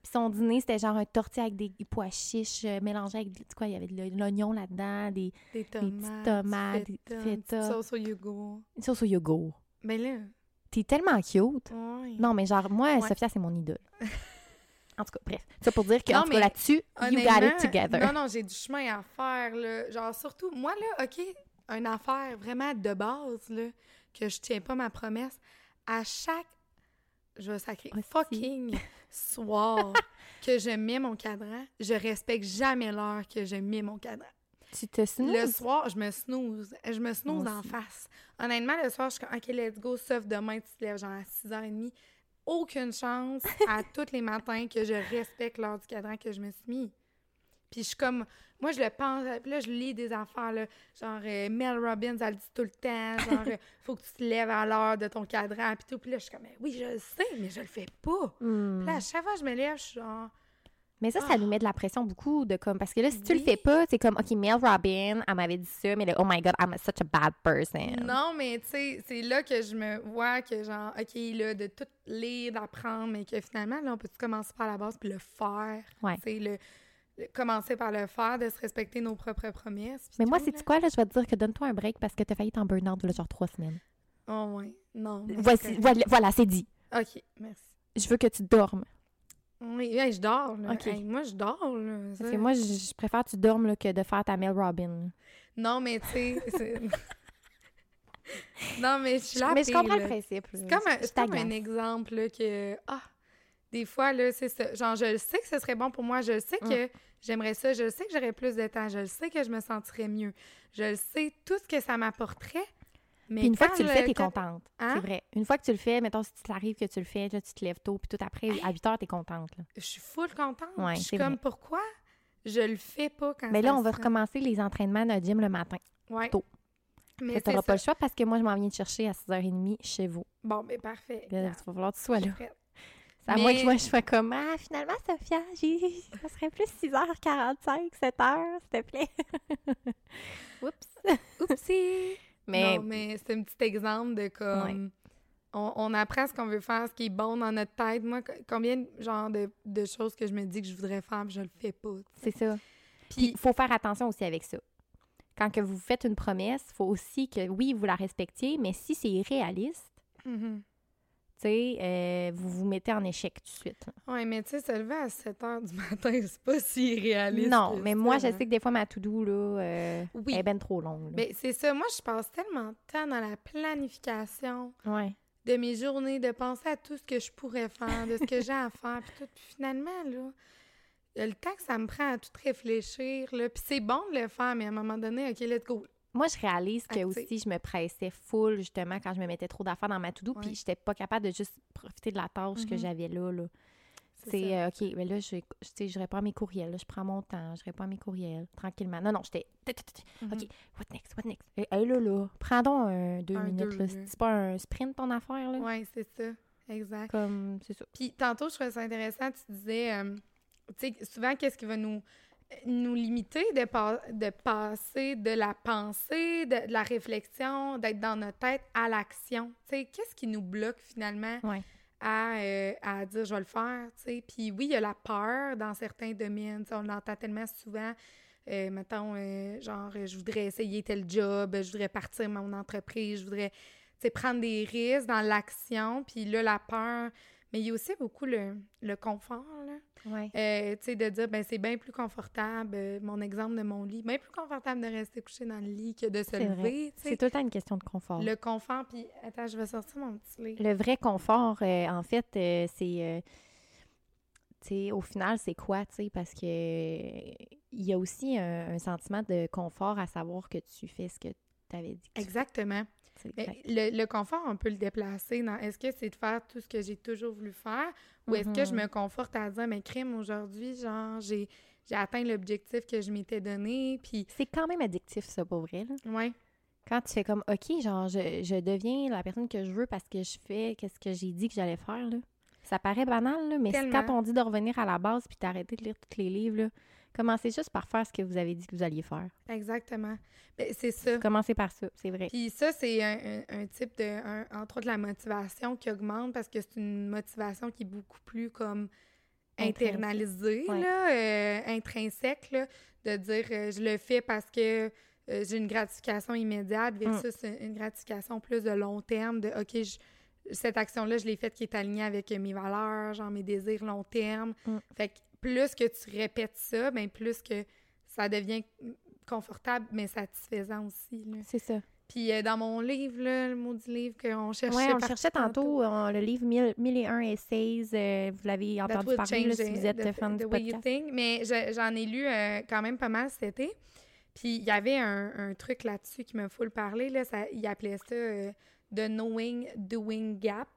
Puis son dîner, c'était genre un tortilla avec des pois chiches euh, mélangés avec, du- quoi, il y avait de l'o- l'oignon là-dedans, des des petites tomates, tomates, du des feta, une sauce au yogourt. une sauce au yogourt. Mais là, T'es tellement cute. ouais. Non, mais genre, moi, Ouais. Sophia, c'est mon idole. en tout cas, bref. Ça pour dire que, Non, en tout cas, mais là-dessus, you got it together. Non, non, j'ai du chemin à faire, là. Genre, surtout, moi, là, OK, une affaire vraiment de base, là, que je tiens pas ma promesse, à chaque, je vais sacrer, Hostie. fucking soir que je mets mon cadran, je respecte jamais l'heure que je mets mon cadran. Tu te Le snooze? soir, je me snooze. Je me snooze en face. Honnêtement, le soir, je suis comme, OK, let's go, sauf demain, tu te lèves genre à 6h30. Aucune chance à tous les matins que je respecte l'heure du cadran que je me suis mis. Puis je suis comme, moi, je le pense, puis là, je lis des affaires, là, genre, euh, Mel Robbins, elle le dit tout le temps, genre, euh, faut que tu te lèves à l'heure de ton cadran, puis tout. Puis là, je suis comme, Mais oui, je le sais, mais je le fais pas. Hmm. Puis là, à chaque fois que je me lève, je suis genre, Mais ça, ça Ah. nous met de la pression beaucoup de comme parce que là, si tu le fais pas, c'est comme OK, Mel Robin, elle m'avait dit ça, mais là, oh my god, I'm such a bad person. Non, mais tu sais, c'est là que je me vois que, genre, OK, là, de tout lire, d'apprendre, mais que finalement, là, on peut commencer par la base puis le faire? Ouais. Tu sais, le- commencer par le faire, de se respecter nos propres promesses. Mais moi, c'est quoi là, je vais te dire que donne-toi un break parce que t'as failli t'en burn-out genre trois semaines. Oh, ouais. Non. Voici, voilà, voilà, c'est dit. OK, merci. Je veux que tu dormes. Oui, hey, je dors, là. Hey, moi, je dors, là. Parce que moi, je, je préfère que tu dormes là, que de faire ta Mel Robin. Non, mais tu sais, non, mais je suis là mais je comprends là. le principe. C'est comme, un, comme exemple là, que, ah, des fois, là, c'est ça. Genre, je sais que ce serait bon pour moi. Je sais Mm. J'aimerais ça. Je le sais que j'aurais plus de temps. Je le sais que je me sentirais mieux. Je le sais tout ce que ça m'apporterait. Mais Puis une fois que tu le fais, t'es contente. Hein? C'est vrai. Une fois que tu le fais, mettons, si tu t'arrives que tu le fais, là, tu te lèves tôt, puis tout après, à 8 heures, t'es contente. Là. Je suis full contente. Ouais, je suis comme, vrai. pourquoi je le fais pas quand Mais là, on va recommencer les entraînements de gym le matin. Ouais. tôt. Mais Tu c'est n'auras ça. pas le choix parce que moi, je m'en viens te chercher à 6h30 chez vous. Bon, mais parfait. Là, il va falloir que tu sois là. prête. C'est à moins que moi, je sois comme Ah, finalement, Sophia, ça serait plus 6h45, 7h, s'il te plaît. Oups. Oupsie! Mais Non, mais c'est un petit exemple de comme. On, on apprend ce qu'on veut faire, ce qui est bon dans notre tête. Moi, co- combien genre de, de choses que je me dis que je voudrais faire, puis je le fais pas. c'est ça. Puis, il faut faire attention aussi avec ça. Quand que vous faites une promesse, il faut aussi que, oui, vous la respectiez, mais si c'est irréaliste, Mhm. sais, euh, vous vous mettez en échec tout de suite. Ouais, mais tu sais, se lever à 7 h du matin, c'est pas si réaliste. Non, mais ça, moi, je hein. sais que des fois, ma to-do, là, euh, Oui. elle est ben trop longue. là. Mais c'est ça, moi, je passe tellement de temps dans la planification Ouais. de mes journées, de penser à tout ce que je pourrais faire, de ce que j'ai à faire, puis tout. Puis finalement, là, le temps que ça me prend à tout réfléchir, là. Puis c'est bon de le faire, mais à un moment donné, OK, let's go. Moi, je réalise que Active. aussi, je me pressais full, justement, quand je me mettais trop d'affaires dans ma to-do, puis j'étais pas capable de juste profiter de la tâche que Mhm. j'avais là, là. C'est euh, OK, mais là, je, sais, je réponds à mes courriels, là, je prends mon temps, je réponds à mes courriels, tranquillement. Non, non, j'étais... Mhm. OK, what next, what next? Hey, hey, là, là, prends donc un deux Un minutes, deux, là. C'est pas un sprint, ton affaire, là? Ouais, c'est ça. Exact. Comme, c'est ça. Puis tantôt, je trouvais ça intéressant, tu disais, euh, tu sais, souvent, qu'est-ce qui va nous, nous limiter de, pa- de passer de la pensée, de, de la réflexion, d'être dans notre tête à l'action? Qu'est-ce qui nous bloque finalement Ouais. à, euh, à dire je vais le faire? Puis oui, il y a la peur dans certains domaines, on l'entend tellement souvent. Euh, mettons, euh, genre, je voudrais essayer tel job, je voudrais partir mon entreprise, je voudrais, prendre des risques dans l'action, puis là, la peur. Mais il y a aussi beaucoup le, le confort, là. Ouais. Euh, tu sais, de dire, ben c'est bien plus confortable, euh, mon exemple de mon lit, bien plus confortable de rester couché dans le lit que de se lever, C'est tout le temps une question de confort. Le confort, puis attends, je vais sortir mon petit livre. Le vrai confort, euh, en fait, c'est. tu sais, au final, c'est quoi, tu sais, parce que il y a aussi un, un sentiment de confort à savoir que tu fais ce que tu avais dit. que Exactement. tu le, le confort, on peut le déplacer dans est-ce que c'est de faire tout ce que j'ai toujours voulu faire ou est-ce que je me conforte à dire, mais crime, aujourd'hui, genre, j'ai j'ai atteint l'objectif que je m'étais donné, puis C'est quand même addictif, ça, pour vrai. Là. ouais, Quand tu fais comme, OK, genre, je, je deviens la personne que je veux parce que je fais qu'est-ce que j'ai dit que j'allais faire, là. Ça paraît banal, là, mais quand on dit de revenir à la base puis d'arrêter de lire tous les livres, là, commencez juste par faire ce que vous avez dit que vous alliez faire. exactement. Ben, c'est ça. Commencez par ça, c'est vrai. Puis ça, c'est un, un- un type de, un- entre autres, la motivation qui augmente parce que c'est une motivation qui est beaucoup plus comme internalisée, Ouais. là, euh, intrinsèque, là, de dire euh, je le fais parce que euh, j'ai une gratification immédiate versus une, une gratification plus de long terme, de OK, je- cette action-là, je l'ai faite qui est alignée avec mes valeurs, genre mes désirs long terme. Mm. Fait que plus que tu répètes ça, ben plus que ça devient confortable, mais satisfaisant aussi. C'est ça. Puis euh, dans mon livre, là, le maudit livre qu'on cherchait. Oui, on le cherchait tantôt, euh, le livre 1000 1001 Essays. euh, vous l'avez entendu parler là, si vous êtes the- fan the du way you think. Mais je- j'en ai lu euh, quand même pas mal cet été. Puis il y avait un, un truc là-dessus qui me faut le parler. Là, ça, il appelait ça The Knowing Doing Gap.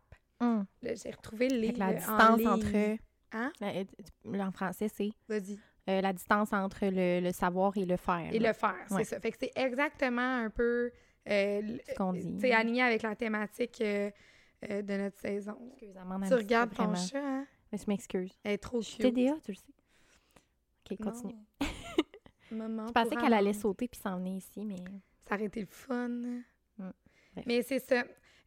Hum. J'ai retrouvé le livre que la distance entre... Hein? euh, en français, c'est Vas-y. euh, la distance entre le, le savoir et le faire. Et là. le faire, c'est Ouais. ça. Fait que c'est exactement un peu euh, Ce qu'on dit. C'est aligné avec la thématique euh, de notre saison. Excuse, Amanda, Tu regardes ton vraiment. chat, hein? Mais je m'excuse. Elle est trop cute. TDA, tu le sais. OK, continue. Maman Je pensais qu'elle allait sauter puis s'en venir ici, mais... Ça aurait été le fun. Bref. Mais c'est ça.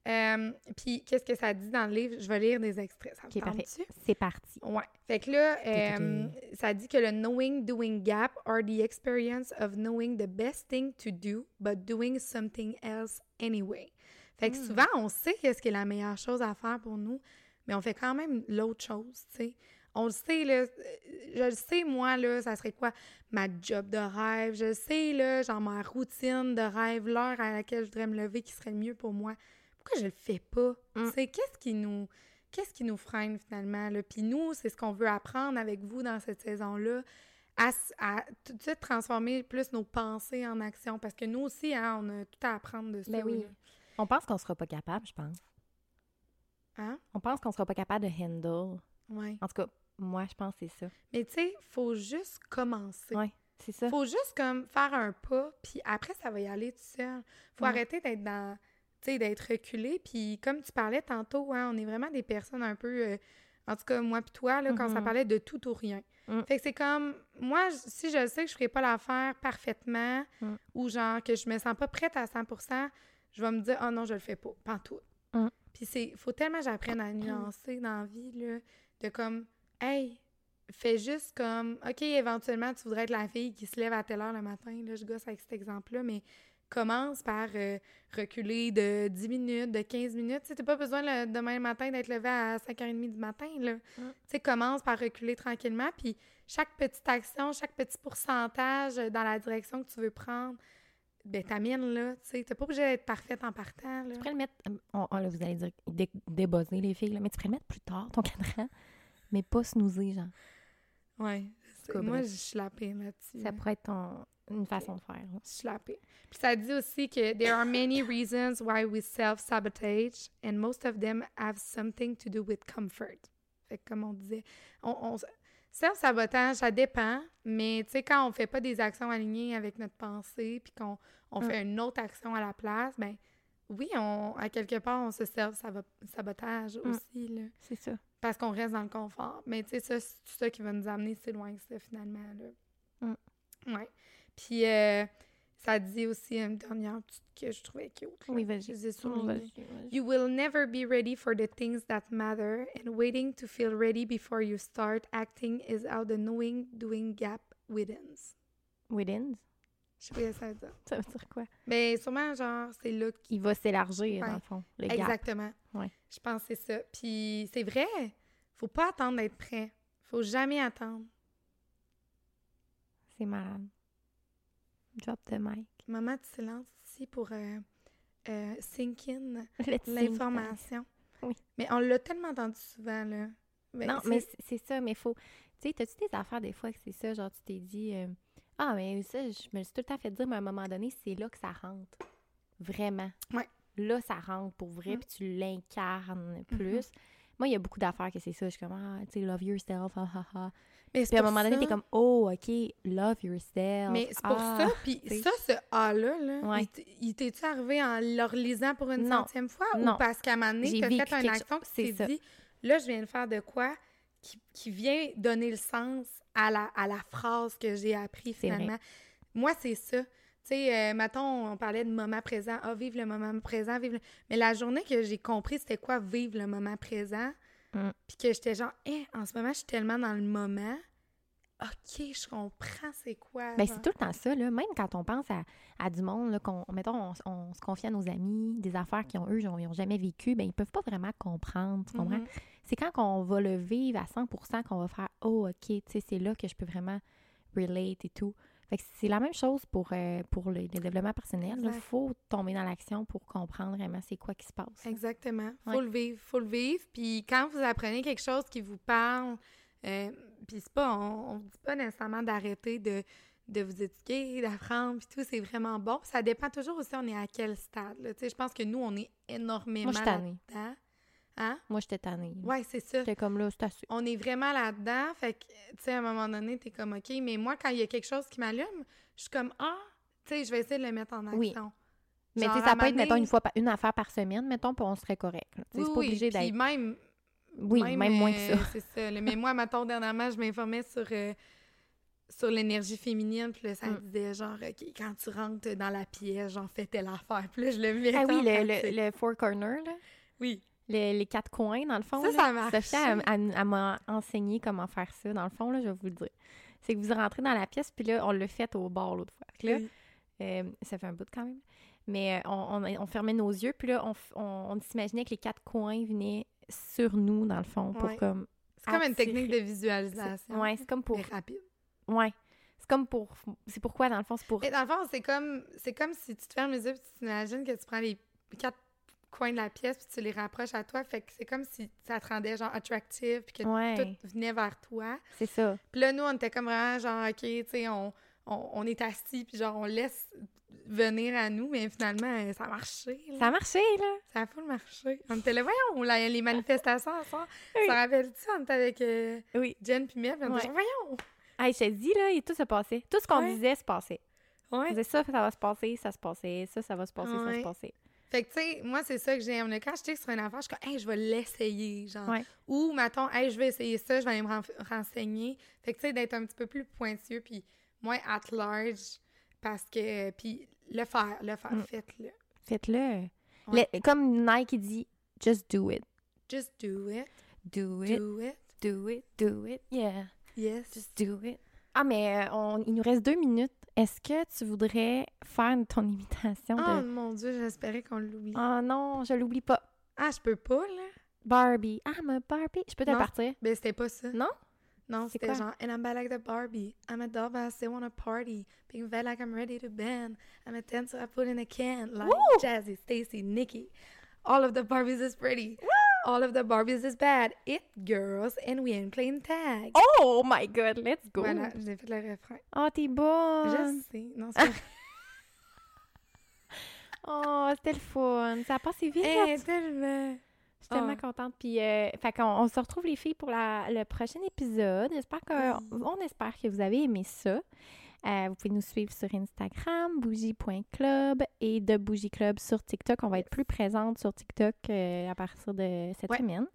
Euh, Puis, qu'est-ce que ça dit dans le livre? Je vais lire des extraits. Ça vous OK, parfait. C'est parti. Ouais. Fait que là, euh, ça dit que le knowing doing gap are the experience of knowing the best thing to do, but doing something else anyway. Fait que Hmm. souvent, on sait qu'est-ce qui est la meilleure chose à faire pour nous, mais on fait quand même l'autre chose, tu sais. On le sait, là, euh, je le sais, moi, là, ça serait quoi? Ma job de rêve. Je le sais, là, genre ma routine de rêve, l'heure à laquelle je voudrais me lever qui serait le mieux pour moi. Pourquoi je le fais pas? Mm. Sais, qu'est-ce qui nous qu'est-ce qui nous freine finalement? Là? Puis nous, c'est ce qu'on veut apprendre avec vous dans cette saison-là, à, tout de suite transformer plus nos pensées en action. Parce que nous aussi, hein, on a tout à apprendre de ça. Ben oui. là. On pense qu'on sera pas capable, je pense. Hein? On pense qu'on sera pas capable de handle. Ouais. En tout cas, moi, je pense que c'est ça. Mais tu sais, faut juste commencer. Ouais, c'est ça. Faut juste comme faire un pas, puis après, ça va y aller tout seul. Faut Ouais. arrêter d'être dans, sais, d'être reculé. Puis comme tu parlais tantôt, hein, on est vraiment des personnes un peu, euh, en tout cas, moi puis toi, là, quand ça Mhm. parlait de tout ou rien. Mm. Fait que c'est comme, moi, si je sais que je ferai pas l'affaire parfaitement, Mm. ou genre que je me sens pas prête à 100% je vais me dire, oh non, je le fais pas, tout. Mm. Puis c'est, faut tellement que j'apprenne à nuancer dans la vie, là, de comme, hey, fais juste comme, OK, éventuellement, tu voudrais être la fille qui se lève à telle heure le matin. Là, je gosse avec cet exemple-là, mais commence par euh, reculer de 10 minutes, de 15 minutes. Tu t'as pas besoin le, demain matin d'être levé à 5h30 du matin, là. Tu sais, commence par reculer tranquillement, puis chaque petite action, chaque petit pourcentage dans la direction que tu veux prendre, ben t'amènes, là. Tu sais, t'es pas obligé d'être parfaite en partant, là. Tu pourrais le mettre... euh, on- on- là, vous allez dire dé débosser, les filles, là, mais tu pourrais le mettre plus tard, ton cadran, mais pas snoozer, genre. Ouais. Quoi, Moi, bref. je suis la paix là-dessus. Ça pourrait être ton- une façon de faire. là. Je suis la paix. Puis ça dit aussi que there are many reasons why we self-sabotage and most of them have something to do with comfort. Fait que comme on disait, on, on- self-sabotage, ça dépend, mais tu sais, quand on fait pas des actions alignées avec notre pensée puis qu'on on Mm. fait une autre action à la place, ben oui, on, à quelque part, on se self-sabotage Mm. aussi, là, C'est ça. parce qu'on reste dans le confort. Mais tu sais, ça, c'est tout ça qui va nous amener si loin que ça, finalement, là. Mm. Ouais. Puis, euh, ça dit aussi une dernière petite que je trouvais cute. là. Oui, vas-y. You will never be ready for the things that matter, and waiting to feel ready before you start acting is how the knowing doing gap widens. Widens? Je sais pas ce que ça veut dire. Ça veut dire quoi? Mais sûrement, genre, c'est là que- Il va s'élargir, Ouais. dans le fond, le gap. Exactement. Ouais. Je pense que c'est ça. Puis, c'est vrai, faut pas attendre d'être prêt. Faut jamais attendre. C'est malade. Drop the mic. Moment de silence ici pour euh, euh, sink in l'information. Oui. Mais on l'a tellement entendu souvent, là. Ben, non, mais c'est c'est ça, mais faut. Tu sais, t'as-tu des affaires des fois que c'est ça, genre tu t'es dit euh, Ah, mais ça, je me le suis tout le temps fait dire, mais à un moment donné, c'est là que ça rentre. Vraiment. Ouais. Là, ça rentre pour vrai, Mm. puis tu l'incarnes plus. Moi, il y a beaucoup d'affaires que c'est ça. Je suis comme, ah, tu sais, love yourself, ah, ah, ah. mais c'est Puis à un moment donné, t'es comme, oh, OK, love yourself. Mais c'est pour ah. ça, puis ça, ce A-là, là, Ouais. il t- il t'es-tu arrivé en le relisant pour une Non. centième fois? Non. Ou parce qu'à un moment donné, t'as fait une action qui t'es dit, là, je viens de faire de quoi? Qui, qui vient donner le sens à la, à la phrase que j'ai appris finalement. Moi, c'est ça. Tu sais, euh, mettons, on parlait de moment présent. Ah, vivre le moment présent, vivre le... Mais la journée que j'ai compris c'était quoi vivre le moment présent, Mm. puis que j'étais genre, Eh, en ce moment, je suis tellement dans le moment. OK, je comprends c'est quoi. Ben, c'est tout le temps ça, là. Même quand on pense à, à du monde, là, qu'on, mettons, on, on se confie à nos amis, des affaires qu'ils ont, eux, ils ont jamais vécu, ben, ils peuvent pas vraiment comprendre, tu comprends? Mhm. C'est quand on va le vivre à 100% qu'on va faire « Oh, OK, tu sais, c'est là que je peux vraiment relate et tout. » Fait que c'est la même chose pour, euh, pour le, le développement personnel. Il faut tomber dans l'action pour comprendre vraiment c'est quoi qui se passe. Exactement. Faut Ouais. le vivre, faut le vivre. Puis quand vous apprenez quelque chose qui vous parle, euh, puis c'est pas, on, on dit pas nécessairement d'arrêter de, de vous éduquer, d'apprendre, puis tout, c'est vraiment bon. Ça dépend toujours aussi, on est à quel stade. je pense que nous, on est énormément Moi, je. Hein? Moi, j'étais tannée. Ouais, c'est ça. J'étais comme là, c'est assez. On est vraiment là-dedans. Fait que, tu sais, à un moment donné, t'es comme, OK. Mais moi, quand il y a quelque chose qui m'allume, je suis comme, ah, tu sais, je vais essayer de le mettre en action. Oui. Mais tu sais, ça peut être, mettons, une, fois par- une affaire par semaine, mettons, puis on serait correct. Oui, c'est pas oui, obligé puis d'être. même, Oui, même, moins que euh, ça. c'est ça. là. Mais moi, mettons, dernièrement, je m'informais sur, euh, sur l'énergie féminine, puis là, ça Mm. disait, genre, OK, quand tu rentres dans la pièce, genre, fais telle affaire. Puis là, je le mets Ah oui, le, le four corner, là. Oui. Le- les quatre coins, dans le fond. Ça, là. ça marche. Sophia, elle, elle- elle m'a enseigné comment faire ça, dans le fond, là, je vais vous le dire. C'est que vous rentrez dans la pièce, puis là, on l'a fait au bar l'autre fois. Là, Oui. euh, ça fait un bout quand même. Mais euh, on, on- on fermait nos yeux, puis là, on, on- on s'imaginait que les quatre coins venaient sur nous, dans le fond, pour Ouais. comme... C'est comme une technique de visualisation. Ouais, c'est comme pour... Mais rapide. Ouais. C'est comme pour... C'est pourquoi, dans le fond, c'est pour... Et dans le fond, c'est comme, c'est comme si tu te fermes les yeux puis tu t'imagines que tu prends les quatre coins de la pièce puis tu les rapproches à toi. Fait que c'est comme si ça te rendait genre attractive puis que Ouais, tout venait vers toi. c'est ça. Puis là, nous, on était comme vraiment genre, OK, tu sais, on, on, on est assis puis genre, on laisse venir à nous, mais finalement, euh, ça a marché. là. Ça a marché, là. Ça a full marché. On était là, voyons, la- les manifestations à soir. Oui. Ça rappelle-tu, on était avec euh, Oui. Jen puis Mel, puis on Ouais. était genre, voyons! Hey, je te dis, là, et tout se passait. Tout ce qu'on Ouais. disait se passait. On Ouais. disait ça, ça va se passer, ça se passait, ça, ça va se passer, ça Ouais. se passait. Fait que, tu sais, moi, c'est ça que j'aime. Quand je clique sur une affaire, je suis comme, hey, je vais l'essayer. Genre. Ouais. Ou, mettons, hey, je vais essayer ça, je vais aller me ren- renseigner. Fait que, tu sais, d'être un petit peu plus pointueux, puis moins at large, parce que. Puis, le faire, le faire, Mm. faites-le. Faites-le. Ouais. Comme Nike dit, just do it. Just do it. Do it, Do it. do it, do it, yeah. Yes. Just do it. Ah, mais euh, on, il nous reste deux minutes. Est-ce que tu voudrais faire ton imitation Oh de... mon Dieu, j'espérais qu'on l'oublie. Oh non, je l'oublie pas. Ah, je peux pas, là? Barbie. Ah, ma Barbie. Je peux te Non. partir? Ben, c'était pas ça. Non? Non, c'était genre, and I'm bad like the Barbie. I'm a doll, but I still wanna party. Being fed like I'm ready to bend. I'm a dancer I put in a can. Like Woo! Jazzy, Stacy, Nikki. All of the Barbies is pretty. All of the Barbies is bad. It girls, and we ain't playing tag. Oh my God, let's go. Voilà, j'ai fait le refrain. Oh, t'es bonne. Je sais. Non, c'est pas Oh, c'était le fun. Ça a passé vite. Eh, tellement. Je suis tellement Ah. contente. Puis, euh, fait qu'on on se retrouve les filles pour la- le prochain épisode. J'espère que, Oui. on espère que vous avez aimé ça. Euh, vous pouvez nous suivre sur Instagram, bougie.club et de Bougie Club sur TikTok. On va être plus présente sur TikTok euh, à partir de cette Ouais. semaine.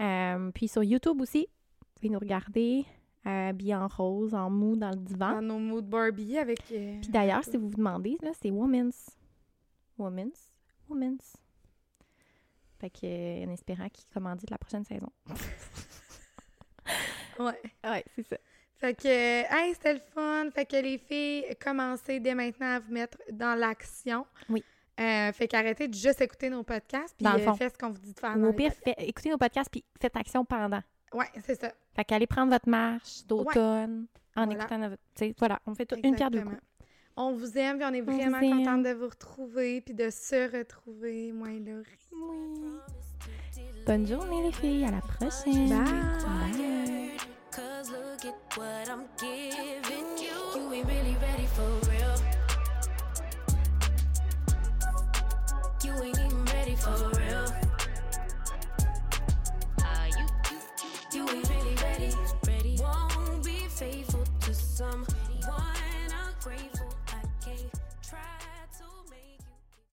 Euh, puis sur YouTube aussi, vous pouvez nous regarder habillés en rose, en mou dans le divan. Dans nos moods Barbie avec. Puis d'ailleurs, si vous vous demandez, là, c'est Women's. Women's? Women's. Fait que, en espérant qu'ils commandent la prochaine saison. Ouais. Ouais, c'est ça. Fait que, hey, c'était le fun. Fait que les filles, commencez dès maintenant à vous mettre dans l'action. Oui. Euh, fait qu'arrêtez de juste écouter nos podcasts, puis euh, faites ce qu'on vous dit de faire. Ou au pire, fait- écoutez nos podcasts puis faites action pendant. Ouais, c'est ça. Fait qu'allez prendre votre marche d'automne en Voilà. écoutant notre. Voilà, on fait tout- une pierre deux Exactement. coups. On vous aime, puis on est vraiment contente de vous retrouver, puis de se retrouver, moi et Laurie. Oui. Bonne journée, les filles. À la prochaine. Bye. Cause look what I'm giving you. You ain't really ready for real. You ain't even ready for real.